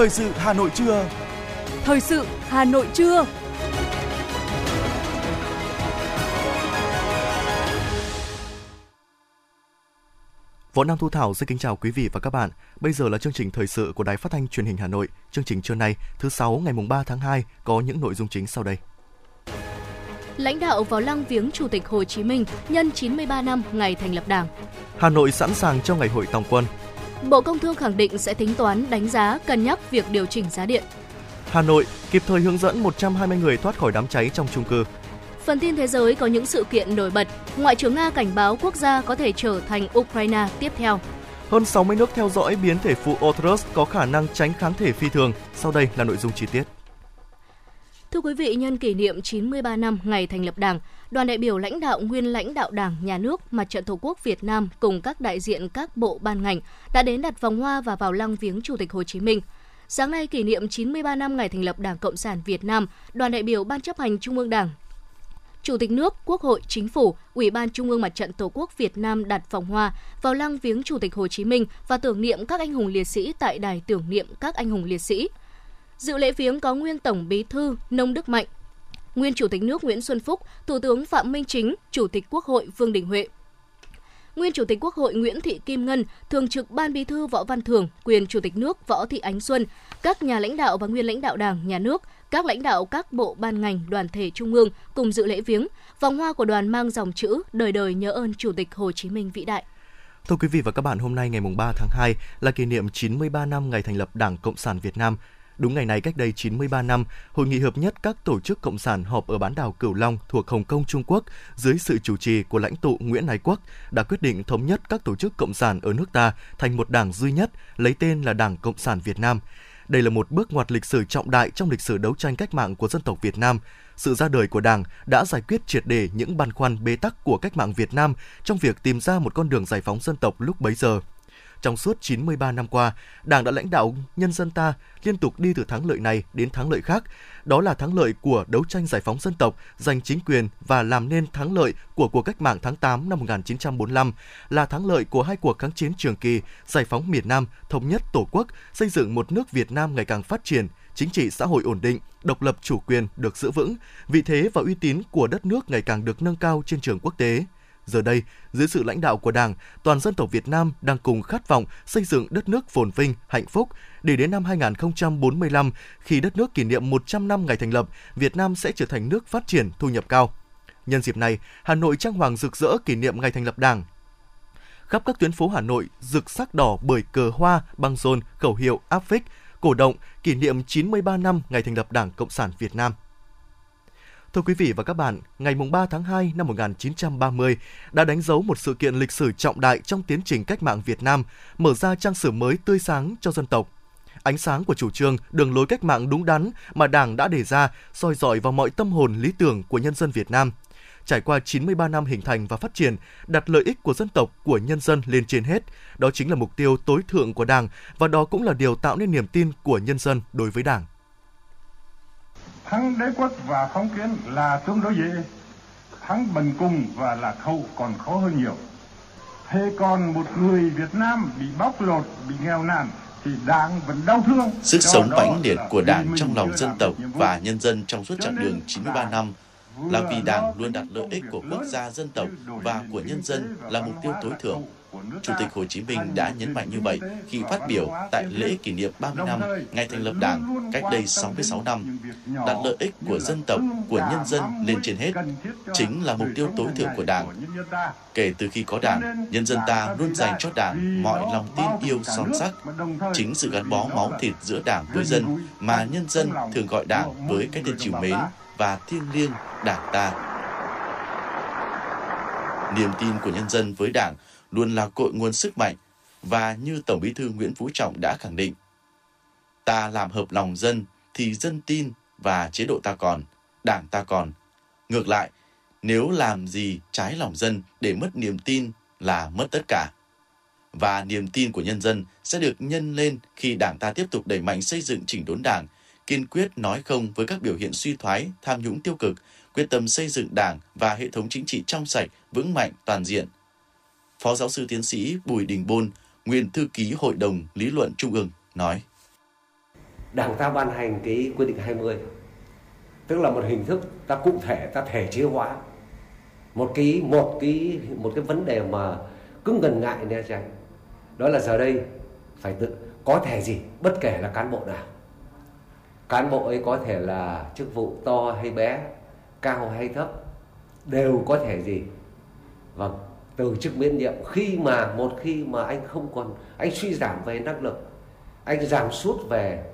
Thời sự Hà Nội trưa. Thời sự Hà Nội trưa. Võ Nam Thu Thảo xin kính chào quý vị và các bạn. Bây giờ là chương trình thời sự của Đài Phát thanh Truyền hình Hà Nội. Chương trình trưa nay, thứ sáu ngày mùng 3 tháng 2 có những nội dung chính sau đây. Lãnh đạo vào lăng viếng Chủ tịch Hồ Chí Minh nhân 93 năm ngày thành lập Đảng. Hà Nội sẵn sàng cho ngày hội tòng quân. Bộ Công Thương khẳng định sẽ tính toán, đánh giá, cân nhắc việc điều chỉnh giá điện. Hà Nội kịp thời hướng dẫn 120 người thoát khỏi đám cháy trong chung cư. Phần tin thế giới có những sự kiện nổi bật. Ngoại trưởng Nga cảnh báo quốc gia có thể trở thành Ukraine tiếp theo. Hơn 60 nước theo dõi biến thể phụ Otrus có khả năng tránh kháng thể phi thường. Sau đây là nội dung chi tiết. Thưa quý vị, nhân kỷ niệm 93 năm ngày thành lập Đảng, đoàn đại biểu lãnh đạo nguyên lãnh đạo Đảng, Nhà nước, Mặt trận Tổ quốc Việt Nam cùng các đại diện các bộ ban ngành đã đến đặt vòng hoa và vào lăng viếng Chủ tịch Hồ Chí Minh. Sáng nay kỷ niệm 93 năm ngày thành lập Đảng Cộng sản Việt Nam, đoàn đại biểu Ban chấp hành Trung ương Đảng, Chủ tịch nước, Quốc hội, Chính phủ, Ủy ban Trung ương Mặt trận Tổ quốc Việt Nam đặt vòng hoa vào lăng viếng Chủ tịch Hồ Chí Minh và tưởng niệm các anh hùng liệt sĩ tại đài tưởng niệm các anh hùng liệt sĩ. Dự lễ viếng có nguyên Tổng Bí thư Nông Đức Mạnh, nguyên Chủ tịch nước Nguyễn Xuân Phúc, Thủ tướng Phạm Minh Chính, Chủ tịch Quốc hội Vương Đình Huệ. Nguyên Chủ tịch Quốc hội Nguyễn Thị Kim Ngân, Thường trực Ban Bí thư Võ Văn Thưởng, quyền Chủ tịch nước Võ Thị Ánh Xuân, các nhà lãnh đạo và nguyên lãnh đạo Đảng, Nhà nước, các lãnh đạo các bộ ban ngành, đoàn thể trung ương cùng dự lễ viếng. Vòng hoa của đoàn mang dòng chữ đời đời nhớ ơn Chủ tịch Hồ Chí Minh vĩ đại. Thưa quý vị và các bạn, hôm nay ngày 3 tháng 2 là kỷ niệm 93 năm ngày thành lập Đảng Cộng sản Việt Nam. Đúng ngày này cách đây 93 năm, Hội nghị hợp nhất các tổ chức cộng sản họp ở bán đảo Cửu Long thuộc Hồng Kông, Trung Quốc dưới sự chủ trì của lãnh tụ Nguyễn Ái Quốc đã quyết định thống nhất các tổ chức cộng sản ở nước ta thành một đảng duy nhất, lấy tên là Đảng Cộng sản Việt Nam. Đây là một bước ngoặt lịch sử trọng đại trong lịch sử đấu tranh cách mạng của dân tộc Việt Nam. Sự ra đời của Đảng đã giải quyết triệt đề những băn khoăn bế tắc của cách mạng Việt Nam trong việc tìm ra một con đường giải phóng dân tộc lúc bấy giờ. Trong suốt 93 năm qua, Đảng đã lãnh đạo nhân dân ta liên tục đi từ thắng lợi này đến thắng lợi khác. Đó là thắng lợi của đấu tranh giải phóng dân tộc, giành chính quyền và làm nên thắng lợi của cuộc cách mạng tháng 8 năm 1945, là thắng lợi của hai cuộc kháng chiến trường kỳ, giải phóng miền Nam, thống nhất Tổ quốc, xây dựng một nước Việt Nam ngày càng phát triển, chính trị xã hội ổn định, độc lập chủ quyền được giữ vững, vị thế và uy tín của đất nước ngày càng được nâng cao trên trường quốc tế. Giờ đây, dưới sự lãnh đạo của Đảng, toàn dân tộc Việt Nam đang cùng khát vọng xây dựng đất nước phồn vinh, hạnh phúc, để đến năm 2045, khi đất nước kỷ niệm 100 năm ngày thành lập, Việt Nam sẽ trở thành nước phát triển thu nhập cao. Nhân dịp này, Hà Nội trang hoàng rực rỡ kỷ niệm ngày thành lập Đảng. Khắp các tuyến phố Hà Nội rực sắc đỏ bởi cờ hoa, băng rôn, khẩu hiệu áp phích, cổ động kỷ niệm 93 năm ngày thành lập Đảng Cộng sản Việt Nam. Thưa quý vị và các bạn, ngày 3 tháng 2 năm 1930 đã đánh dấu một sự kiện lịch sử trọng đại trong tiến trình cách mạng Việt Nam, mở ra trang sử mới tươi sáng cho dân tộc. Ánh sáng của chủ trương, đường lối cách mạng đúng đắn mà Đảng đã đề ra soi dọi vào mọi tâm hồn lý tưởng của nhân dân Việt Nam. Trải qua 93 năm hình thành và phát triển, đặt lợi ích của dân tộc, của nhân dân lên trên hết, đó chính là mục tiêu tối thượng của Đảng và đó cũng là điều tạo nên niềm tin của nhân dân đối với Đảng thắng đế quốc và phong kiến là tương đối dễ. Thắng bần cùng và là khâu còn khó hơn nhiều. Thế còn một người Việt Nam bị bóc lột bị nghèo nàn thì đảng vẫn đau thương. Sức sống mãnh liệt của đảng trong lòng dân tộc và nhân dân trong suốt chặng đường 93 năm là vì đảng luôn đặt lợi ích của quốc gia dân tộc và của nhân dân là mục tiêu tối thượng Chủ tịch Hồ Chí Minh đã nhấn mạnh như vậy khi phát biểu tại lễ kỷ niệm 30 năm ngày thành lập Đảng cách đây 66 năm. Đặt lợi ích của dân tộc, của nhân dân lên trên hết, chính là mục tiêu tối thượng của Đảng. Kể từ khi có Đảng, nhân dân ta luôn dành cho Đảng mọi lòng tin yêu son sắc. Chính sự gắn bó máu thịt giữa Đảng với dân mà nhân dân thường gọi Đảng với cái tên chiều mến và thiêng liêng Đảng ta. Niềm tin của nhân dân với Đảng luôn là cội nguồn sức mạnh và như Tổng Bí thư Nguyễn Phú Trọng đã khẳng định, ta làm hợp lòng dân thì dân tin và chế độ ta còn, đảng ta còn. Ngược lại, nếu làm gì trái lòng dân để mất niềm tin là mất tất cả. Và niềm tin của nhân dân sẽ được nhân lên khi đảng ta tiếp tục đẩy mạnh xây dựng chỉnh đốn đảng, kiên quyết nói không với các biểu hiện suy thoái, tham nhũng tiêu cực, quyết tâm xây dựng đảng và hệ thống chính trị trong sạch, vững mạnh, toàn diện – Phó giáo sư tiến sĩ Bùi Đình Bôn, nguyên thư ký Hội đồng Lý luận Trung ương nói. Đảng ta ban hành cái quyết định 20 tức là một hình thức ta cụ thể ta thể chế hóa. Một cái một cái một cái vấn đề mà cứ ngần ngại nha tránh. Đó là giờ đây phải tự có thể gì bất kể là cán bộ nào cán bộ ấy có thể là chức vụ to hay bé cao hay thấp đều có thể gì? Vâng từ chức miễn nhiệm khi mà một khi mà anh không còn anh suy giảm về năng lực anh giảm sút về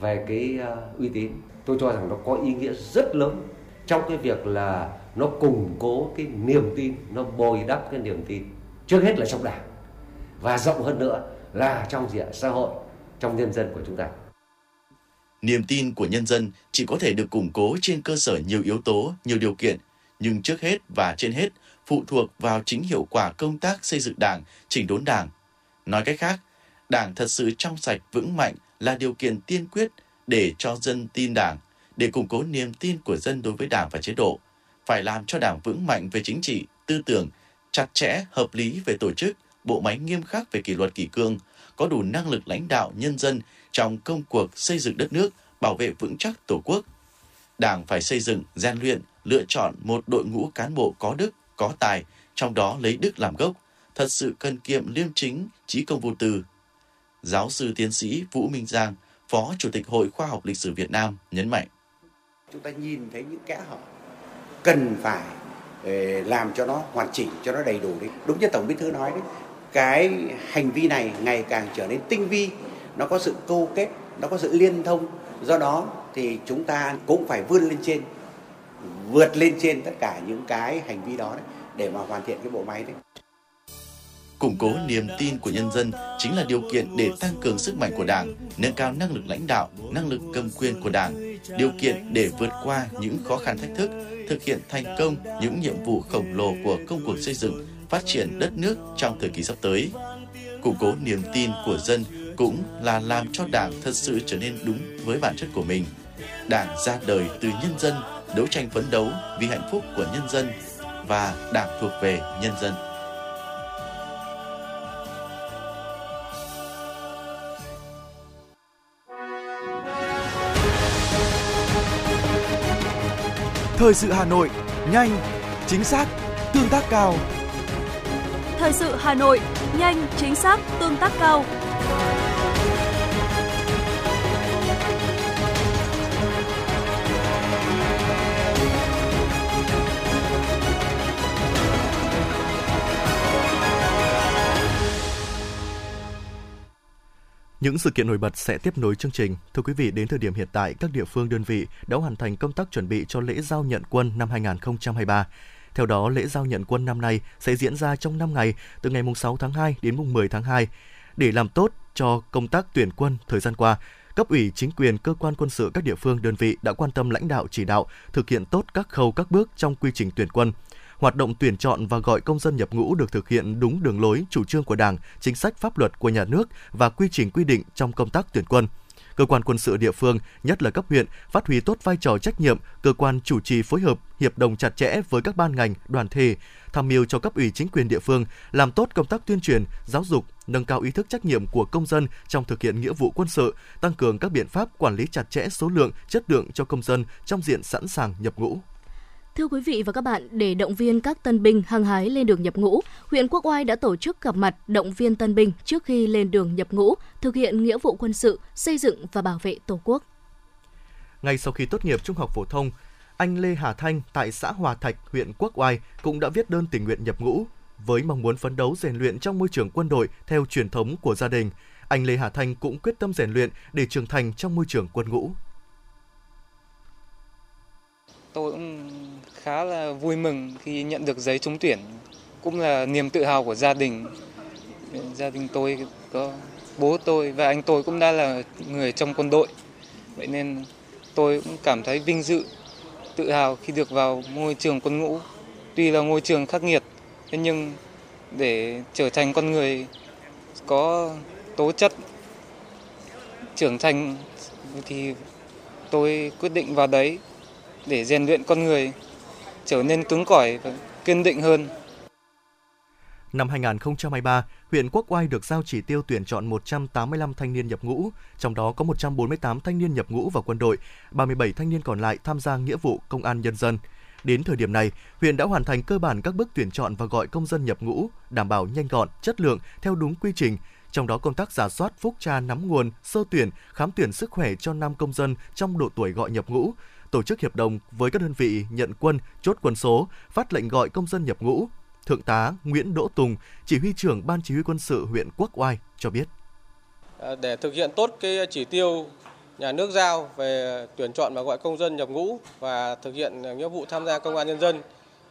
về cái uh, uy tín tôi cho rằng nó có ý nghĩa rất lớn trong cái việc là nó củng cố cái niềm tin nó bồi đắp cái niềm tin trước hết là trong đảng và rộng hơn nữa là trong diện xã hội trong nhân dân của chúng ta niềm tin của nhân dân chỉ có thể được củng cố trên cơ sở nhiều yếu tố, nhiều điều kiện. Nhưng trước hết và trên hết, phụ thuộc vào chính hiệu quả công tác xây dựng đảng, chỉnh đốn đảng. Nói cách khác, đảng thật sự trong sạch, vững mạnh là điều kiện tiên quyết để cho dân tin đảng, để củng cố niềm tin của dân đối với đảng và chế độ. Phải làm cho đảng vững mạnh về chính trị, tư tưởng, chặt chẽ, hợp lý về tổ chức, bộ máy nghiêm khắc về kỷ luật, kỷ cương, có đủ năng lực lãnh đạo nhân dân trong công cuộc xây dựng đất nước, bảo vệ vững chắc tổ quốc. Đảng phải xây dựng, rèn luyện, lựa chọn một đội ngũ cán bộ có đức, có tài, trong đó lấy đức làm gốc, thật sự cần kiệm liêm chính, trí công vô tư. Giáo sư tiến sĩ vũ minh giang, phó chủ tịch hội khoa học lịch sử việt nam nhấn mạnh. Chúng ta nhìn thấy những kẽ hở cần phải ờ, làm cho nó hoàn chỉnh, cho nó đầy đủ đấy đúng như tổng bí thư nói đấy, cái hành vi này ngày càng trở nên tinh vi nó có sự câu kết nó có sự liên thông do đó thì chúng ta cũng phải vươn lên trên vượt lên trên tất cả những cái hành vi đó đấy, để mà hoàn thiện cái bộ máy đấy củng cố niềm tin của nhân dân chính là điều kiện để tăng cường sức mạnh của Đảng, nâng cao năng lực lãnh đạo, năng lực cầm quyền của Đảng, điều kiện để vượt qua những khó khăn thách thức, thực hiện thành công những nhiệm vụ khổng lồ của công cuộc xây dựng, phát triển đất nước trong thời kỳ sắp tới. Củng cố niềm tin của dân cũng là làm cho Đảng thật sự trở nên đúng với bản chất của mình. Đảng ra đời từ nhân dân, đấu tranh phấn đấu vì hạnh phúc của nhân dân và Đảng thuộc về nhân dân. Thời sự Hà Nội, nhanh, chính xác, tương tác cao. Thời sự Hà Nội, nhanh, chính xác, tương tác cao. Những sự kiện nổi bật sẽ tiếp nối chương trình. Thưa quý vị, đến thời điểm hiện tại, các địa phương đơn vị đã hoàn thành công tác chuẩn bị cho lễ giao nhận quân năm 2023. Theo đó, lễ giao nhận quân năm nay sẽ diễn ra trong 5 ngày, từ ngày 6 tháng 2 đến mùng 10 tháng 2. Để làm tốt cho công tác tuyển quân thời gian qua, cấp ủy chính quyền cơ quan quân sự các địa phương đơn vị đã quan tâm lãnh đạo chỉ đạo thực hiện tốt các khâu các bước trong quy trình tuyển quân hoạt động tuyển chọn và gọi công dân nhập ngũ được thực hiện đúng đường lối, chủ trương của Đảng, chính sách pháp luật của nhà nước và quy trình quy định trong công tác tuyển quân. Cơ quan quân sự địa phương, nhất là cấp huyện, phát huy tốt vai trò trách nhiệm, cơ quan chủ trì phối hợp, hiệp đồng chặt chẽ với các ban ngành, đoàn thể, tham mưu cho cấp ủy chính quyền địa phương làm tốt công tác tuyên truyền, giáo dục, nâng cao ý thức trách nhiệm của công dân trong thực hiện nghĩa vụ quân sự, tăng cường các biện pháp quản lý chặt chẽ số lượng, chất lượng cho công dân trong diện sẵn sàng nhập ngũ. Thưa quý vị và các bạn, để động viên các tân binh hăng hái lên đường nhập ngũ, huyện Quốc Oai đã tổ chức gặp mặt động viên tân binh trước khi lên đường nhập ngũ, thực hiện nghĩa vụ quân sự, xây dựng và bảo vệ Tổ quốc. Ngay sau khi tốt nghiệp trung học phổ thông, anh Lê Hà Thanh tại xã Hòa Thạch, huyện Quốc Oai cũng đã viết đơn tình nguyện nhập ngũ với mong muốn phấn đấu rèn luyện trong môi trường quân đội theo truyền thống của gia đình. Anh Lê Hà Thanh cũng quyết tâm rèn luyện để trưởng thành trong môi trường quân ngũ. Tôi cũng khá là vui mừng khi nhận được giấy trúng tuyển, cũng là niềm tự hào của gia đình. Gia đình tôi có bố tôi và anh tôi cũng đã là người trong quân đội. Vậy nên tôi cũng cảm thấy vinh dự, tự hào khi được vào môi trường quân ngũ. Tuy là ngôi trường khắc nghiệt, thế nhưng để trở thành con người có tố chất trưởng thành thì tôi quyết định vào đấy để rèn luyện con người trở nên cứng cỏi và kiên định hơn. Năm 2023, huyện Quốc Oai được giao chỉ tiêu tuyển chọn 185 thanh niên nhập ngũ, trong đó có 148 thanh niên nhập ngũ vào quân đội, 37 thanh niên còn lại tham gia nghĩa vụ công an nhân dân. Đến thời điểm này, huyện đã hoàn thành cơ bản các bước tuyển chọn và gọi công dân nhập ngũ, đảm bảo nhanh gọn, chất lượng theo đúng quy trình, trong đó công tác giả soát phúc tra nắm nguồn, sơ tuyển, khám tuyển sức khỏe cho năm công dân trong độ tuổi gọi nhập ngũ, tổ chức hiệp đồng với các đơn vị nhận quân, chốt quân số, phát lệnh gọi công dân nhập ngũ. Thượng tá Nguyễn Đỗ Tùng, chỉ huy trưởng Ban Chỉ huy quân sự huyện Quốc Oai cho biết. À, để thực hiện tốt cái chỉ tiêu nhà nước giao về tuyển chọn và gọi công dân nhập ngũ và thực hiện nghĩa vụ tham gia công an nhân dân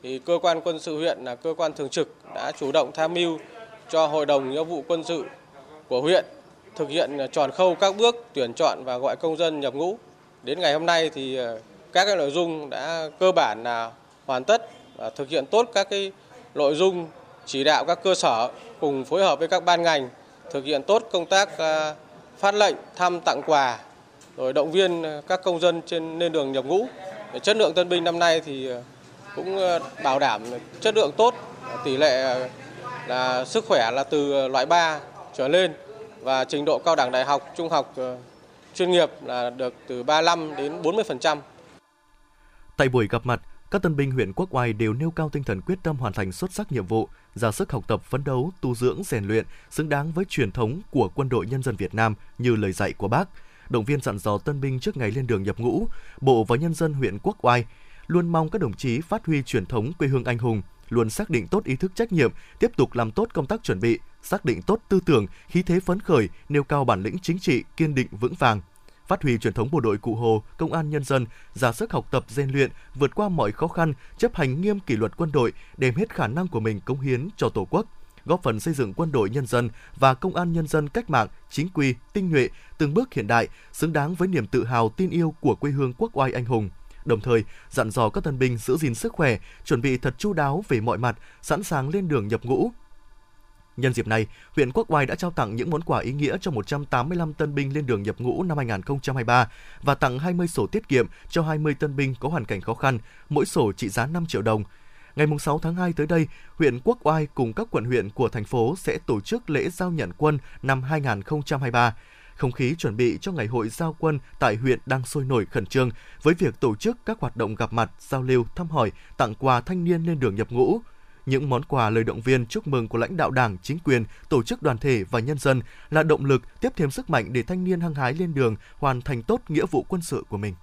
thì cơ quan quân sự huyện là cơ quan thường trực đã chủ động tham mưu cho hội đồng nghĩa vụ quân sự của huyện thực hiện tròn khâu các bước tuyển chọn và gọi công dân nhập ngũ. Đến ngày hôm nay thì à, các cái nội dung đã cơ bản là hoàn tất và thực hiện tốt các cái nội dung chỉ đạo các cơ sở cùng phối hợp với các ban ngành thực hiện tốt công tác à, phát lệnh thăm tặng quà rồi động viên à, các công dân trên lên đường nhập ngũ. Chất lượng tân binh năm nay thì à, cũng bảo đảm chất lượng tốt, tỷ lệ là sức khỏe là từ loại 3 trở lên và trình độ cao đẳng đại học, trung học chuyên nghiệp là được từ 35 đến 40%. Tại buổi gặp mặt, các tân binh huyện Quốc Oai đều nêu cao tinh thần quyết tâm hoàn thành xuất sắc nhiệm vụ, ra sức học tập phấn đấu, tu dưỡng, rèn luyện, xứng đáng với truyền thống của quân đội nhân dân Việt Nam như lời dạy của Bác. Động viên dặn dò tân binh trước ngày lên đường nhập ngũ, Bộ và nhân dân huyện Quốc Oai luôn mong các đồng chí phát huy truyền thống quê hương anh hùng, luôn xác định tốt ý thức trách nhiệm, tiếp tục làm tốt công tác chuẩn bị, xác định tốt tư tưởng, khí thế phấn khởi, nêu cao bản lĩnh chính trị, kiên định vững vàng, phát huy truyền thống bộ đội cụ Hồ, công an nhân dân, ra sức học tập rèn luyện, vượt qua mọi khó khăn, chấp hành nghiêm kỷ luật quân đội, đem hết khả năng của mình cống hiến cho Tổ quốc, góp phần xây dựng quân đội nhân dân và công an nhân dân cách mạng, chính quy, tinh nhuệ, từng bước hiện đại, xứng đáng với niềm tự hào tin yêu của quê hương quốc oai anh hùng đồng thời dặn dò các tân binh giữ gìn sức khỏe, chuẩn bị thật chu đáo về mọi mặt, sẵn sàng lên đường nhập ngũ. Nhân dịp này, huyện Quốc Oai đã trao tặng những món quà ý nghĩa cho 185 tân binh lên đường nhập ngũ năm 2023 và tặng 20 sổ tiết kiệm cho 20 tân binh có hoàn cảnh khó khăn, mỗi sổ trị giá 5 triệu đồng. Ngày 6 tháng 2 tới đây, huyện Quốc Oai cùng các quận huyện của thành phố sẽ tổ chức lễ giao nhận quân năm 2023. Không khí chuẩn bị cho ngày hội giao quân tại huyện đang sôi nổi khẩn trương với việc tổ chức các hoạt động gặp mặt, giao lưu, thăm hỏi, tặng quà thanh niên lên đường nhập ngũ. Những món quà lời động viên chúc mừng của lãnh đạo Đảng, chính quyền, tổ chức đoàn thể và nhân dân là động lực tiếp thêm sức mạnh để thanh niên hăng hái lên đường hoàn thành tốt nghĩa vụ quân sự của mình.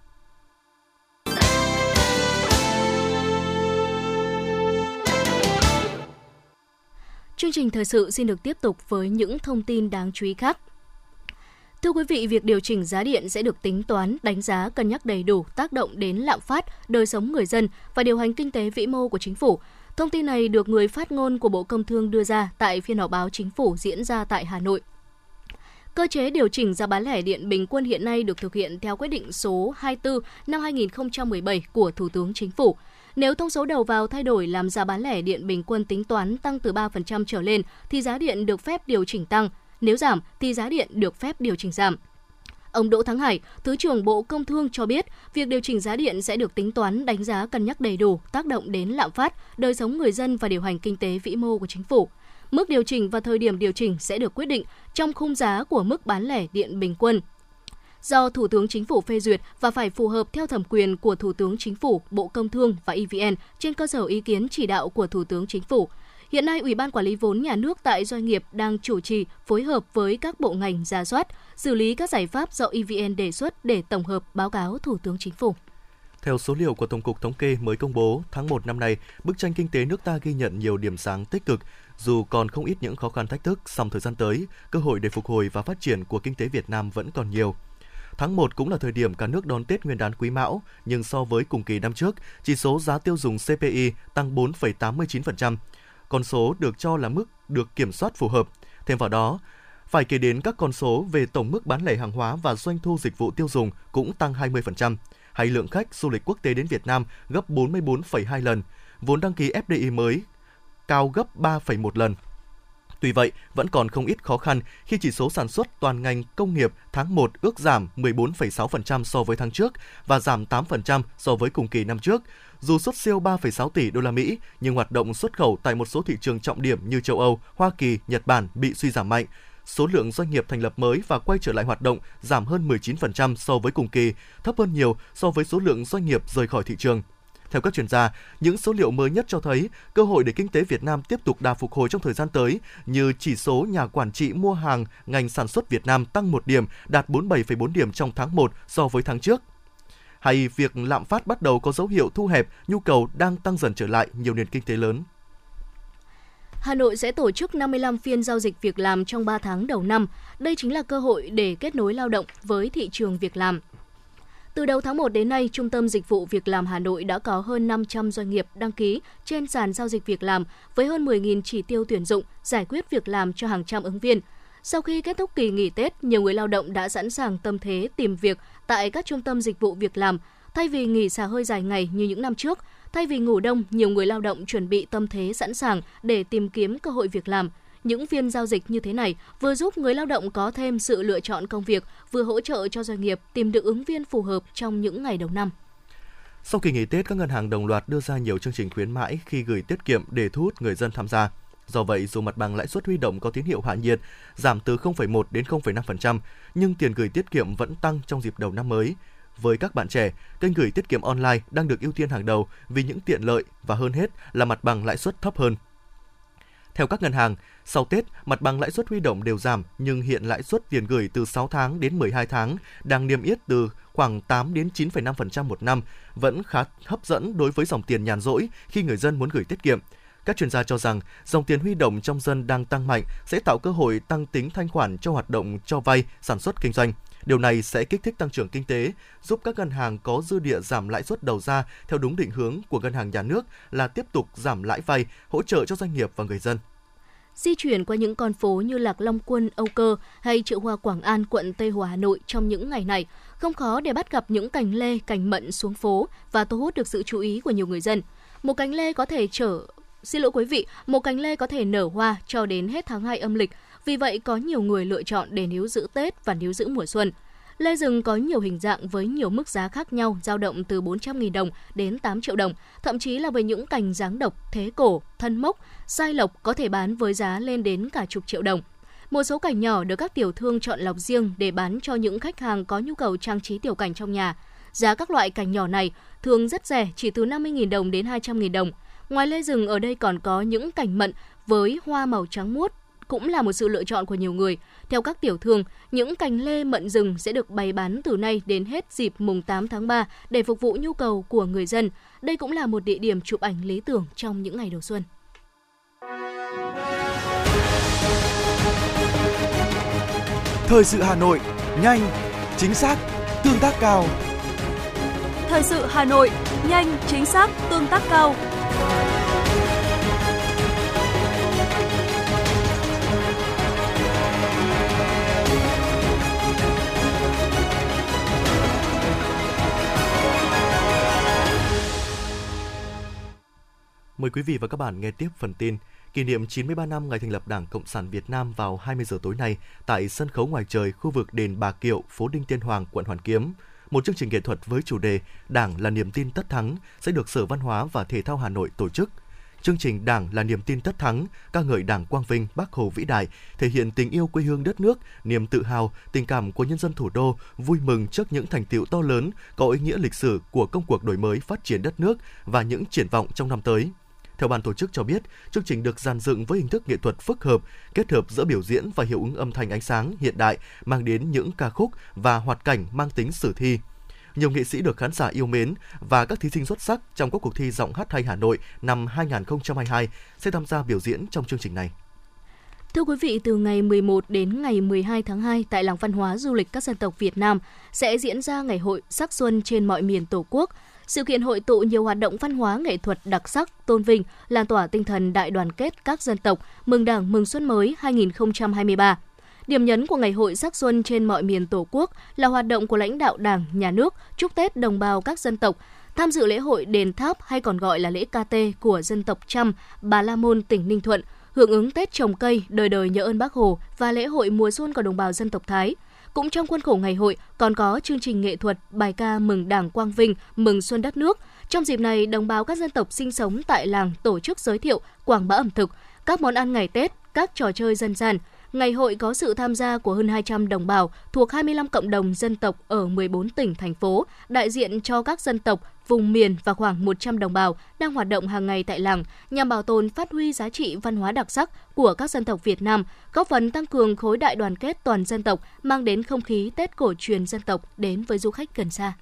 Chương trình thời sự xin được tiếp tục với những thông tin đáng chú ý khác. Thưa quý vị, việc điều chỉnh giá điện sẽ được tính toán, đánh giá, cân nhắc đầy đủ tác động đến lạm phát, đời sống người dân và điều hành kinh tế vĩ mô của chính phủ. Thông tin này được người phát ngôn của Bộ Công Thương đưa ra tại phiên họp báo chính phủ diễn ra tại Hà Nội. Cơ chế điều chỉnh giá bán lẻ điện bình quân hiện nay được thực hiện theo quyết định số 24 năm 2017 của Thủ tướng Chính phủ. Nếu thông số đầu vào thay đổi làm giá bán lẻ điện bình quân tính toán tăng từ 3% trở lên, thì giá điện được phép điều chỉnh tăng. Nếu giảm, thì giá điện được phép điều chỉnh giảm. Ông Đỗ Thắng Hải, Thứ trưởng Bộ Công Thương cho biết, việc điều chỉnh giá điện sẽ được tính toán đánh giá cân nhắc đầy đủ tác động đến lạm phát, đời sống người dân và điều hành kinh tế vĩ mô của chính phủ. Mức điều chỉnh và thời điểm điều chỉnh sẽ được quyết định trong khung giá của mức bán lẻ điện bình quân do Thủ tướng Chính phủ phê duyệt và phải phù hợp theo thẩm quyền của Thủ tướng Chính phủ, Bộ Công Thương và EVN trên cơ sở ý kiến chỉ đạo của Thủ tướng Chính phủ. Hiện nay, Ủy ban Quản lý vốn nhà nước tại doanh nghiệp đang chủ trì phối hợp với các bộ ngành ra soát, xử lý các giải pháp do EVN đề xuất để tổng hợp báo cáo Thủ tướng Chính phủ. Theo số liệu của Tổng cục Thống kê mới công bố, tháng 1 năm nay, bức tranh kinh tế nước ta ghi nhận nhiều điểm sáng tích cực, dù còn không ít những khó khăn thách thức, song thời gian tới, cơ hội để phục hồi và phát triển của kinh tế Việt Nam vẫn còn nhiều. Tháng 1 cũng là thời điểm cả nước đón Tết Nguyên đán Quý Mão, nhưng so với cùng kỳ năm trước, chỉ số giá tiêu dùng CPI tăng 4,89%, con số được cho là mức được kiểm soát phù hợp. Thêm vào đó, phải kể đến các con số về tổng mức bán lẻ hàng hóa và doanh thu dịch vụ tiêu dùng cũng tăng 20%, hay lượng khách du lịch quốc tế đến Việt Nam gấp 44,2 lần, vốn đăng ký FDI mới cao gấp 3,1 lần. Tuy vậy, vẫn còn không ít khó khăn khi chỉ số sản xuất toàn ngành công nghiệp tháng 1 ước giảm 14,6% so với tháng trước và giảm 8% so với cùng kỳ năm trước. Dù xuất siêu 3,6 tỷ đô la Mỹ, nhưng hoạt động xuất khẩu tại một số thị trường trọng điểm như châu Âu, Hoa Kỳ, Nhật Bản bị suy giảm mạnh. Số lượng doanh nghiệp thành lập mới và quay trở lại hoạt động giảm hơn 19% so với cùng kỳ, thấp hơn nhiều so với số lượng doanh nghiệp rời khỏi thị trường. Theo các chuyên gia, những số liệu mới nhất cho thấy cơ hội để kinh tế Việt Nam tiếp tục đà phục hồi trong thời gian tới như chỉ số nhà quản trị mua hàng ngành sản xuất Việt Nam tăng 1 điểm, đạt 47,4 điểm trong tháng 1 so với tháng trước hay việc lạm phát bắt đầu có dấu hiệu thu hẹp, nhu cầu đang tăng dần trở lại nhiều nền kinh tế lớn. Hà Nội sẽ tổ chức 55 phiên giao dịch việc làm trong 3 tháng đầu năm. Đây chính là cơ hội để kết nối lao động với thị trường việc làm. Từ đầu tháng 1 đến nay, Trung tâm Dịch vụ Việc làm Hà Nội đã có hơn 500 doanh nghiệp đăng ký trên sàn giao dịch việc làm với hơn 10.000 chỉ tiêu tuyển dụng, giải quyết việc làm cho hàng trăm ứng viên. Sau khi kết thúc kỳ nghỉ Tết, nhiều người lao động đã sẵn sàng tâm thế tìm việc tại các trung tâm dịch vụ việc làm. Thay vì nghỉ xả hơi dài ngày như những năm trước, thay vì ngủ đông, nhiều người lao động chuẩn bị tâm thế sẵn sàng để tìm kiếm cơ hội việc làm. Những phiên giao dịch như thế này vừa giúp người lao động có thêm sự lựa chọn công việc, vừa hỗ trợ cho doanh nghiệp tìm được ứng viên phù hợp trong những ngày đầu năm. Sau kỳ nghỉ Tết, các ngân hàng đồng loạt đưa ra nhiều chương trình khuyến mãi khi gửi tiết kiệm để thu hút người dân tham gia. Do vậy, dù mặt bằng lãi suất huy động có tín hiệu hạ nhiệt, giảm từ 0,1 đến 0,5%, nhưng tiền gửi tiết kiệm vẫn tăng trong dịp đầu năm mới. Với các bạn trẻ, kênh gửi tiết kiệm online đang được ưu tiên hàng đầu vì những tiện lợi và hơn hết là mặt bằng lãi suất thấp hơn. Theo các ngân hàng, sau Tết, mặt bằng lãi suất huy động đều giảm, nhưng hiện lãi suất tiền gửi từ 6 tháng đến 12 tháng đang niêm yết từ khoảng 8 đến 9,5% một năm, vẫn khá hấp dẫn đối với dòng tiền nhàn rỗi khi người dân muốn gửi tiết kiệm. Các chuyên gia cho rằng dòng tiền huy động trong dân đang tăng mạnh sẽ tạo cơ hội tăng tính thanh khoản cho hoạt động cho vay, sản xuất kinh doanh. Điều này sẽ kích thích tăng trưởng kinh tế, giúp các ngân hàng có dư địa giảm lãi suất đầu ra theo đúng định hướng của ngân hàng nhà nước là tiếp tục giảm lãi vay, hỗ trợ cho doanh nghiệp và người dân. Di chuyển qua những con phố như Lạc Long Quân, Âu Cơ hay chợ hoa Quảng An, quận Tây Hồ, Hà Nội trong những ngày này, không khó để bắt gặp những cành lê, cành mận xuống phố và thu hút được sự chú ý của nhiều người dân. Một cành lê có thể chở Xin lỗi quý vị, một cành lê có thể nở hoa cho đến hết tháng 2 âm lịch, vì vậy có nhiều người lựa chọn để níu giữ Tết và níu giữ mùa xuân. Lê rừng có nhiều hình dạng với nhiều mức giá khác nhau, dao động từ 400.000 đồng đến 8 triệu đồng, thậm chí là với những cành dáng độc, thế cổ, thân mốc, sai lộc có thể bán với giá lên đến cả chục triệu đồng. Một số cảnh nhỏ được các tiểu thương chọn lọc riêng để bán cho những khách hàng có nhu cầu trang trí tiểu cảnh trong nhà. Giá các loại cảnh nhỏ này thường rất rẻ, chỉ từ 50.000 đồng đến 200.000 đồng. Ngoài lê rừng ở đây còn có những cảnh mận với hoa màu trắng muốt cũng là một sự lựa chọn của nhiều người. Theo các tiểu thương, những cành lê mận rừng sẽ được bày bán từ nay đến hết dịp mùng 8 tháng 3 để phục vụ nhu cầu của người dân. Đây cũng là một địa điểm chụp ảnh lý tưởng trong những ngày đầu xuân. Thời sự Hà Nội, nhanh, chính xác, tương tác cao. Thời sự Hà Nội, nhanh, chính xác, tương tác cao. Mời quý vị và các bạn nghe tiếp phần tin. Kỷ niệm 93 năm ngày thành lập Đảng Cộng sản Việt Nam vào 20 giờ tối nay tại sân khấu ngoài trời khu vực đền Bà Kiệu, phố Đinh Tiên Hoàng, quận Hoàn Kiếm. Một chương trình nghệ thuật với chủ đề Đảng là niềm tin tất thắng sẽ được Sở Văn hóa và Thể thao Hà Nội tổ chức. Chương trình Đảng là niềm tin tất thắng, ca ngợi Đảng quang vinh, Bác Hồ vĩ đại, thể hiện tình yêu quê hương đất nước, niềm tự hào, tình cảm của nhân dân thủ đô, vui mừng trước những thành tiệu to lớn, có ý nghĩa lịch sử của công cuộc đổi mới phát triển đất nước và những triển vọng trong năm tới. Theo ban tổ chức cho biết, chương trình được dàn dựng với hình thức nghệ thuật phức hợp, kết hợp giữa biểu diễn và hiệu ứng âm thanh ánh sáng hiện đại, mang đến những ca khúc và hoạt cảnh mang tính sử thi. Nhiều nghệ sĩ được khán giả yêu mến và các thí sinh xuất sắc trong các cuộc thi giọng hát hay Hà Nội năm 2022 sẽ tham gia biểu diễn trong chương trình này. Thưa quý vị, từ ngày 11 đến ngày 12 tháng 2 tại Làng Văn hóa Du lịch các dân tộc Việt Nam sẽ diễn ra ngày hội sắc xuân trên mọi miền Tổ quốc – sự kiện hội tụ nhiều hoạt động văn hóa nghệ thuật đặc sắc, tôn vinh, lan tỏa tinh thần đại đoàn kết các dân tộc, mừng Đảng mừng Xuân mới 2023. Điểm nhấn của ngày hội sắc xuân trên mọi miền Tổ quốc là hoạt động của lãnh đạo Đảng, Nhà nước chúc Tết đồng bào các dân tộc, tham dự lễ hội đền tháp hay còn gọi là lễ KT của dân tộc Chăm, Bà La Môn, tỉnh Ninh Thuận, hưởng ứng Tết trồng cây, đời đời nhớ ơn Bác Hồ và lễ hội mùa xuân của đồng bào dân tộc Thái. Cũng trong khuôn khổ ngày hội còn có chương trình nghệ thuật bài ca mừng Đảng Quang Vinh, mừng xuân đất nước. Trong dịp này, đồng bào các dân tộc sinh sống tại làng tổ chức giới thiệu, quảng bá ẩm thực, các món ăn ngày Tết, các trò chơi dân gian. Ngày hội có sự tham gia của hơn 200 đồng bào thuộc 25 cộng đồng dân tộc ở 14 tỉnh, thành phố, đại diện cho các dân tộc, vùng miền và khoảng 100 đồng bào đang hoạt động hàng ngày tại làng nhằm bảo tồn phát huy giá trị văn hóa đặc sắc của các dân tộc Việt Nam, góp phần tăng cường khối đại đoàn kết toàn dân tộc, mang đến không khí Tết cổ truyền dân tộc đến với du khách gần xa.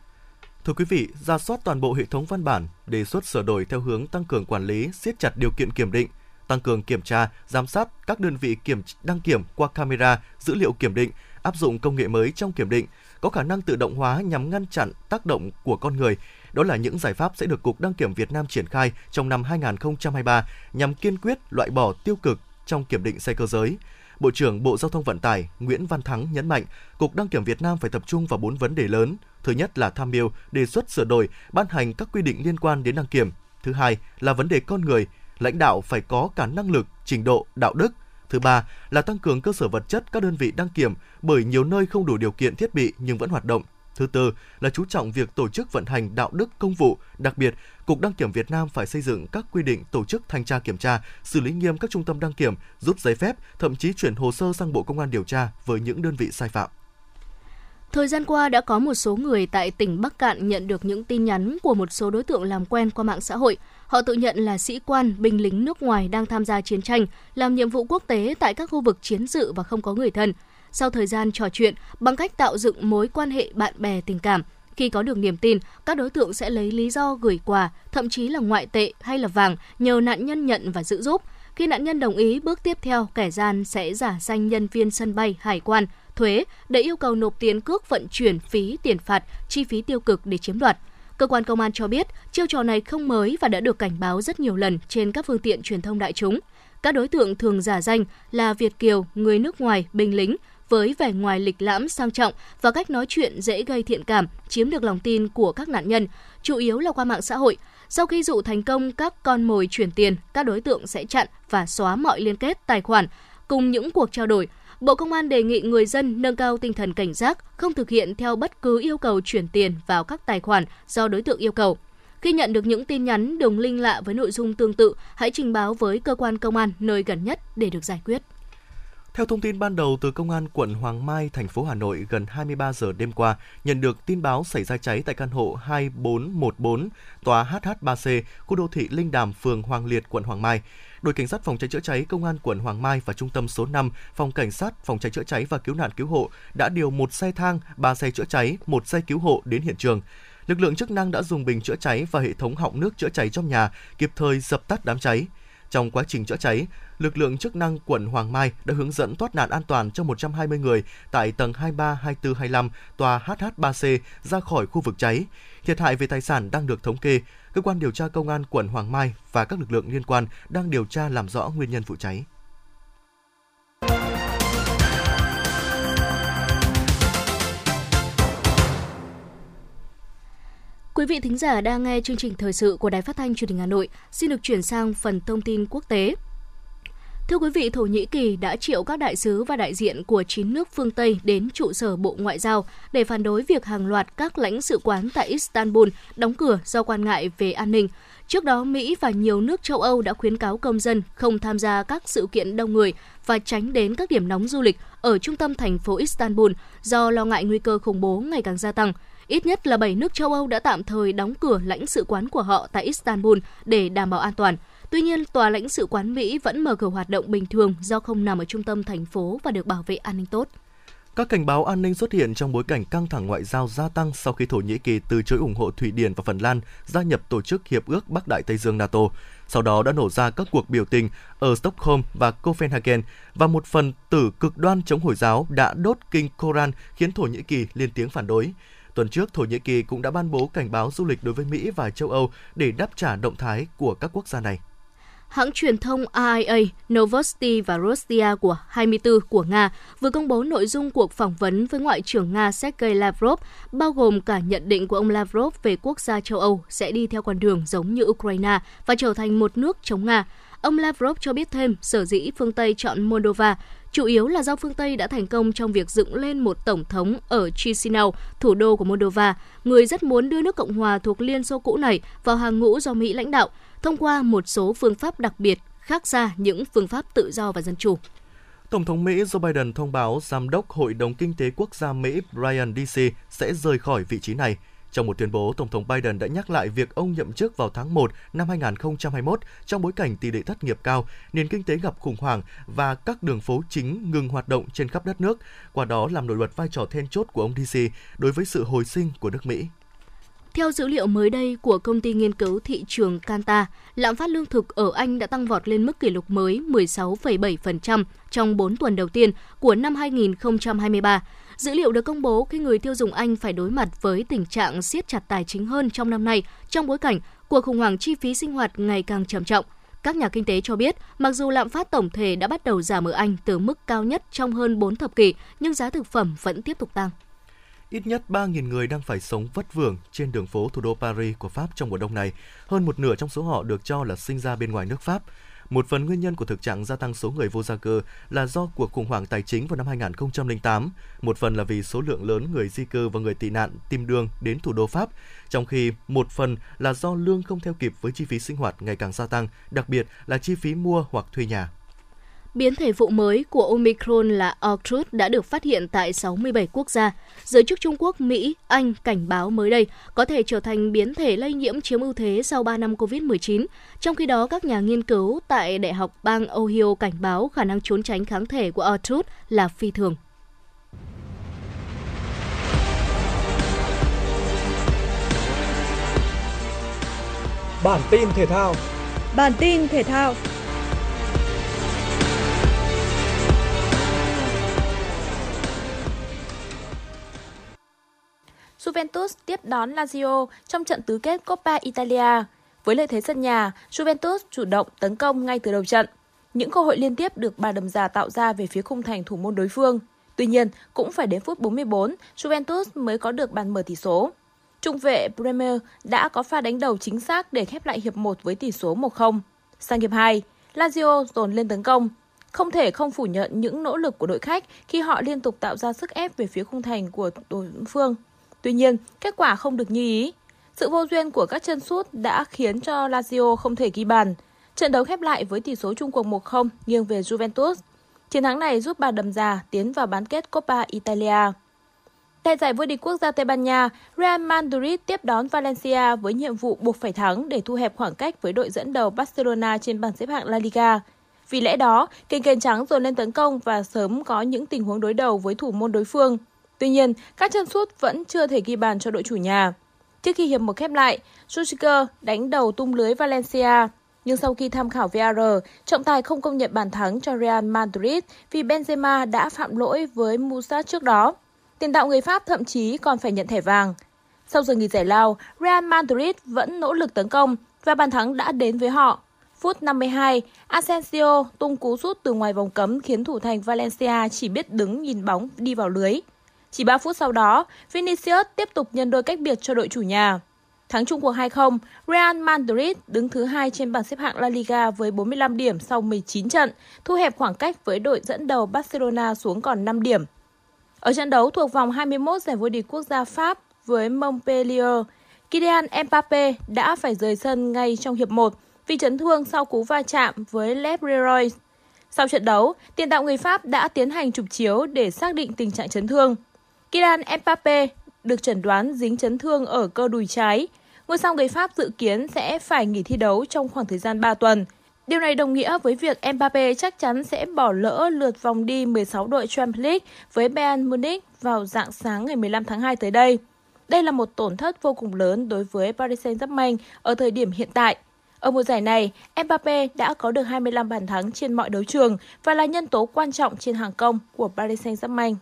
Thưa quý vị, ra soát toàn bộ hệ thống văn bản, đề xuất sửa đổi theo hướng tăng cường quản lý, siết chặt điều kiện kiểm định, tăng cường kiểm tra, giám sát các đơn vị kiểm đăng kiểm qua camera, dữ liệu kiểm định, áp dụng công nghệ mới trong kiểm định, có khả năng tự động hóa nhằm ngăn chặn tác động của con người. Đó là những giải pháp sẽ được Cục Đăng kiểm Việt Nam triển khai trong năm 2023 nhằm kiên quyết loại bỏ tiêu cực trong kiểm định xe cơ giới. Bộ trưởng Bộ Giao thông Vận tải Nguyễn Văn Thắng nhấn mạnh, Cục Đăng kiểm Việt Nam phải tập trung vào bốn vấn đề lớn. Thứ nhất là tham mưu, đề xuất sửa đổi, ban hành các quy định liên quan đến đăng kiểm. Thứ hai là vấn đề con người, lãnh đạo phải có cả năng lực, trình độ, đạo đức. Thứ ba là tăng cường cơ sở vật chất các đơn vị đăng kiểm bởi nhiều nơi không đủ điều kiện thiết bị nhưng vẫn hoạt động. Thứ tư là chú trọng việc tổ chức vận hành đạo đức công vụ, đặc biệt Cục Đăng kiểm Việt Nam phải xây dựng các quy định tổ chức thanh tra kiểm tra, xử lý nghiêm các trung tâm đăng kiểm, rút giấy phép, thậm chí chuyển hồ sơ sang Bộ Công an điều tra với những đơn vị sai phạm. Thời gian qua đã có một số người tại tỉnh Bắc Cạn nhận được những tin nhắn của một số đối tượng làm quen qua mạng xã hội. Họ tự nhận là sĩ quan, binh lính nước ngoài đang tham gia chiến tranh, làm nhiệm vụ quốc tế tại các khu vực chiến sự và không có người thân. Sau thời gian trò chuyện, bằng cách tạo dựng mối quan hệ bạn bè tình cảm, khi có được niềm tin, các đối tượng sẽ lấy lý do gửi quà, thậm chí là ngoại tệ hay là vàng nhờ nạn nhân nhận và giữ giúp. Khi nạn nhân đồng ý, bước tiếp theo, kẻ gian sẽ giả danh nhân viên sân bay, hải quan, thuế để yêu cầu nộp tiền cước vận chuyển phí, tiền phạt, chi phí tiêu cực để chiếm đoạt. Cơ quan công an cho biết, chiêu trò này không mới và đã được cảnh báo rất nhiều lần trên các phương tiện truyền thông đại chúng. Các đối tượng thường giả danh là Việt kiều, người nước ngoài, binh lính với vẻ ngoài lịch lãm sang trọng và cách nói chuyện dễ gây thiện cảm, chiếm được lòng tin của các nạn nhân, chủ yếu là qua mạng xã hội. Sau khi dụ thành công các con mồi chuyển tiền, các đối tượng sẽ chặn và xóa mọi liên kết tài khoản cùng những cuộc trao đổi. Bộ Công an đề nghị người dân nâng cao tinh thần cảnh giác, không thực hiện theo bất cứ yêu cầu chuyển tiền vào các tài khoản do đối tượng yêu cầu. Khi nhận được những tin nhắn đường link lạ với nội dung tương tự, hãy trình báo với cơ quan công an nơi gần nhất để được giải quyết. Theo thông tin ban đầu từ Công an quận Hoàng Mai, thành phố Hà Nội, gần 23 giờ đêm qua, nhận được tin báo xảy ra cháy tại căn hộ 2414, tòa HH3C, khu đô thị Linh Đàm, phường Hoàng Liệt, quận Hoàng Mai. Đội cảnh sát phòng cháy chữa cháy công an quận Hoàng Mai và trung tâm số 5 phòng cảnh sát phòng cháy chữa cháy và cứu nạn cứu hộ đã điều một xe thang, ba xe chữa cháy, một xe cứu hộ đến hiện trường. Lực lượng chức năng đã dùng bình chữa cháy và hệ thống họng nước chữa cháy trong nhà kịp thời dập tắt đám cháy. Trong quá trình chữa cháy, lực lượng chức năng quận Hoàng Mai đã hướng dẫn thoát nạn an toàn cho 120 người tại tầng 23, 24, 25 tòa HH3C ra khỏi khu vực cháy. Thiệt hại về tài sản đang được thống kê. Cơ quan điều tra công an quận Hoàng Mai và các lực lượng liên quan đang điều tra làm rõ nguyên nhân vụ cháy. Quý vị thính giả đang nghe chương trình thời sự của Đài Phát thanh Truyền hình Hà Nội. Xin được chuyển sang phần thông tin quốc tế. Thưa quý vị, Thổ Nhĩ Kỳ đã triệu các đại sứ và đại diện của 9 nước phương Tây đến trụ sở Bộ Ngoại giao để phản đối việc hàng loạt các lãnh sự quán tại Istanbul đóng cửa do quan ngại về an ninh. Trước đó, Mỹ và nhiều nước châu Âu đã khuyến cáo công dân không tham gia các sự kiện đông người và tránh đến các điểm nóng du lịch ở trung tâm thành phố Istanbul do lo ngại nguy cơ khủng bố ngày càng gia tăng. Ít nhất là 7 nước châu Âu đã tạm thời đóng cửa lãnh sự quán của họ tại Istanbul để đảm bảo an toàn. Tuy nhiên, tòa lãnh sự quán Mỹ vẫn mở cửa hoạt động bình thường do không nằm ở trung tâm thành phố và được bảo vệ an ninh tốt. Các cảnh báo an ninh xuất hiện trong bối cảnh căng thẳng ngoại giao gia tăng sau khi Thổ Nhĩ Kỳ từ chối ủng hộ Thụy Điển và Phần Lan gia nhập tổ chức Hiệp ước Bắc Đại Tây Dương NATO. Sau đó đã nổ ra các cuộc biểu tình ở Stockholm và Copenhagen và một phần tử cực đoan chống Hồi giáo đã đốt kinh Koran khiến Thổ Nhĩ Kỳ lên tiếng phản đối. Tuần trước, Thổ Nhĩ Kỳ cũng đã ban bố cảnh báo du lịch đối với Mỹ và châu Âu để đáp trả động thái của các quốc gia này. Hãng truyền thông RIA, Novosti và rostia của 24 của Nga vừa công bố nội dung cuộc phỏng vấn với Ngoại trưởng Nga Sergei Lavrov, bao gồm cả nhận định của ông Lavrov về quốc gia châu Âu sẽ đi theo con đường giống như Ukraine và trở thành một nước chống Nga. Ông Lavrov cho biết thêm sở dĩ phương Tây chọn Moldova chủ yếu là do phương Tây đã thành công trong việc dựng lên một tổng thống ở Chisinau, thủ đô của Moldova, người rất muốn đưa nước Cộng hòa thuộc Liên Xô cũ này vào hàng ngũ do Mỹ lãnh đạo, thông qua một số phương pháp đặc biệt khác xa những phương pháp tự do và dân chủ. Tổng thống Mỹ Joe Biden thông báo Giám đốc Hội đồng Kinh tế Quốc gia Mỹ Brian Dicey sẽ rời khỏi vị trí này. Trong một tuyên bố, Tổng thống Biden đã nhắc lại việc ông nhậm chức vào tháng 1 năm 2021 trong bối cảnh tỷ lệ thất nghiệp cao, nền kinh tế gặp khủng hoảng và các đường phố chính ngừng hoạt động trên khắp đất nước, qua đó làm nổi bật vai trò then chốt của ông DC đối với sự hồi sinh của nước Mỹ. Theo dữ liệu mới đây của công ty nghiên cứu thị trường Kantar, lạm phát lương thực ở Anh đã tăng vọt lên mức kỷ lục mới 16,7% trong 4 tuần đầu tiên của năm 2023. Dữ liệu được công bố khi người tiêu dùng Anh phải đối mặt với tình trạng siết chặt tài chính hơn trong năm nay trong bối cảnh cuộc khủng hoảng chi phí sinh hoạt ngày càng trầm trọng. Các nhà kinh tế cho biết, mặc dù lạm phát tổng thể đã bắt đầu giảm ở Anh từ mức cao nhất trong hơn 4 thập kỷ, nhưng giá thực phẩm vẫn tiếp tục tăng. Ít nhất 3.000 người đang phải sống vất vưởng trên đường phố thủ đô Paris của Pháp trong mùa đông này. Hơn một nửa trong số họ được cho là sinh ra bên ngoài nước Pháp. Một phần nguyên nhân của thực trạng gia tăng số người vô gia cư là do cuộc khủng hoảng tài chính vào năm 2008, một phần là vì số lượng lớn người di cư và người tị nạn tìm đường đến thủ đô Pháp, trong khi một phần là do lương không theo kịp với chi phí sinh hoạt ngày càng gia tăng, đặc biệt là chi phí mua hoặc thuê nhà. Biến thể phụ mới của Omicron là Ortrud đã được phát hiện tại 67 quốc gia. Giới chức Trung Quốc, Mỹ, Anh cảnh báo mới đây có thể trở thành biến thể lây nhiễm chiếm ưu thế sau 3 năm COVID-19. Trong khi đó, các nhà nghiên cứu tại Đại học bang Ohio cảnh báo khả năng trốn tránh kháng thể của Ortrud là phi thường. Bản tin thể thao Bản tin thể thao Juventus tiếp đón Lazio trong trận tứ kết Coppa Italia. Với lợi thế sân nhà, Juventus chủ động tấn công ngay từ đầu trận. Những cơ hội liên tiếp được bà đầm già tạo ra về phía khung thành thủ môn đối phương. Tuy nhiên, cũng phải đến phút 44, Juventus mới có được bàn mở tỷ số. Trung vệ Bremer đã có pha đánh đầu chính xác để khép lại hiệp 1 với tỷ số 1-0. Sang hiệp 2, Lazio dồn lên tấn công. Không thể không phủ nhận những nỗ lực của đội khách khi họ liên tục tạo ra sức ép về phía khung thành của đối phương. Tuy nhiên, kết quả không được như ý. Sự vô duyên của các chân sút đã khiến cho Lazio không thể ghi bàn. Trận đấu khép lại với tỷ số chung cuộc 1-0 nghiêng về Juventus. Chiến thắng này giúp bà đầm già tiến vào bán kết Copa Italia. Tại giải vô địch quốc gia Tây Ban Nha, Real Madrid tiếp đón Valencia với nhiệm vụ buộc phải thắng để thu hẹp khoảng cách với đội dẫn đầu Barcelona trên bảng xếp hạng La Liga. Vì lẽ đó, kênh kênh trắng dồn lên tấn công và sớm có những tình huống đối đầu với thủ môn đối phương. Tuy nhiên, các chân sút vẫn chưa thể ghi bàn cho đội chủ nhà. Trước khi hiệp một khép lại, Rudiger đánh đầu tung lưới Valencia. Nhưng sau khi tham khảo VAR, trọng tài không công nhận bàn thắng cho Real Madrid vì Benzema đã phạm lỗi với Musa trước đó. Tiền đạo người Pháp thậm chí còn phải nhận thẻ vàng. Sau giờ nghỉ giải lao, Real Madrid vẫn nỗ lực tấn công và bàn thắng đã đến với họ. Phút 52, Asensio tung cú sút từ ngoài vòng cấm khiến thủ thành Valencia chỉ biết đứng nhìn bóng đi vào lưới. Chỉ 3 phút sau đó, Vinicius tiếp tục nhân đôi cách biệt cho đội chủ nhà. Thắng chung cuộc 2-0, Real Madrid đứng thứ hai trên bảng xếp hạng La Liga với 45 điểm sau 19 trận, thu hẹp khoảng cách với đội dẫn đầu Barcelona xuống còn 5 điểm. Ở trận đấu thuộc vòng 21 giải vô địch quốc gia Pháp với Montpellier, Kylian Mbappe đã phải rời sân ngay trong hiệp 1 vì chấn thương sau cú va chạm với Lev Leroy. Sau trận đấu, tiền đạo người Pháp đã tiến hành chụp chiếu để xác định tình trạng chấn thương. Kylian Mbappe được chẩn đoán dính chấn thương ở cơ đùi trái. Ngôi sao người Pháp dự kiến sẽ phải nghỉ thi đấu trong khoảng thời gian 3 tuần. Điều này đồng nghĩa với việc Mbappe chắc chắn sẽ bỏ lỡ lượt vòng đi 16 đội Champions League với Bayern Munich vào dạng sáng ngày 15 tháng 2 tới đây. Đây là một tổn thất vô cùng lớn đối với Paris Saint-Germain ở thời điểm hiện tại. Ở mùa giải này, Mbappe đã có được 25 bàn thắng trên mọi đấu trường và là nhân tố quan trọng trên hàng công của Paris Saint-Germain.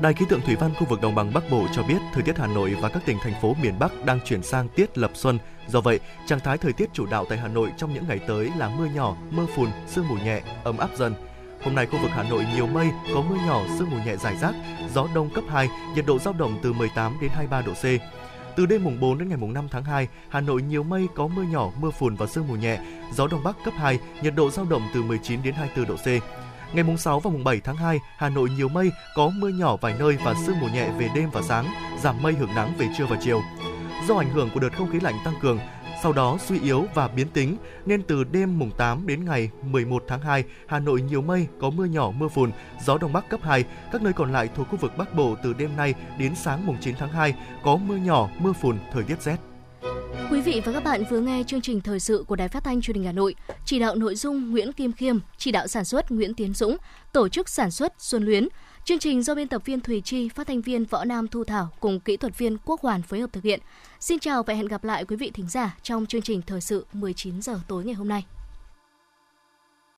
Đài khí tượng thủy văn khu vực đồng bằng Bắc Bộ cho biết thời tiết Hà Nội và các tỉnh thành phố miền Bắc đang chuyển sang tiết lập xuân. Do vậy, trạng thái thời tiết chủ đạo tại Hà Nội trong những ngày tới là mưa nhỏ, mưa phùn, sương mù nhẹ, ấm áp dần. Hôm nay khu vực Hà Nội nhiều mây, có mưa nhỏ, sương mù nhẹ rải rác, gió đông cấp 2, nhiệt độ dao động từ 18 đến 23 độ C. Từ đêm mùng 4 đến ngày mùng 5 tháng 2, Hà Nội nhiều mây, có mưa nhỏ, mưa phùn và sương mù nhẹ, gió đông bắc cấp 2, nhiệt độ dao động từ 19 đến 24 độ C. Ngày mùng 6 và mùng 7 tháng 2, Hà Nội nhiều mây, có mưa nhỏ vài nơi và sương mù nhẹ về đêm và sáng, giảm mây hưởng nắng về trưa và chiều. Do ảnh hưởng của đợt không khí lạnh tăng cường, sau đó suy yếu và biến tính nên từ đêm mùng 8 đến ngày 11 tháng 2, Hà Nội nhiều mây, có mưa nhỏ, mưa phùn, gió đông bắc cấp 2. Các nơi còn lại thuộc khu vực Bắc Bộ từ đêm nay đến sáng mùng 9 tháng 2 có mưa nhỏ, mưa phùn, thời tiết rét. Quý vị và các bạn vừa nghe chương trình thời sự của Đài Phát thanh Truyền hình Hà Nội, chỉ đạo nội dung Nguyễn Kim Khiêm, chỉ đạo sản xuất Nguyễn Tiến Dũng, tổ chức sản xuất Xuân Luyến. Chương trình do biên tập viên Thùy Chi, phát thanh viên Võ Nam Thu Thảo cùng kỹ thuật viên Quốc Hoàn phối hợp thực hiện. Xin chào và hẹn gặp lại quý vị thính giả trong chương trình thời sự 19 giờ tối ngày hôm nay.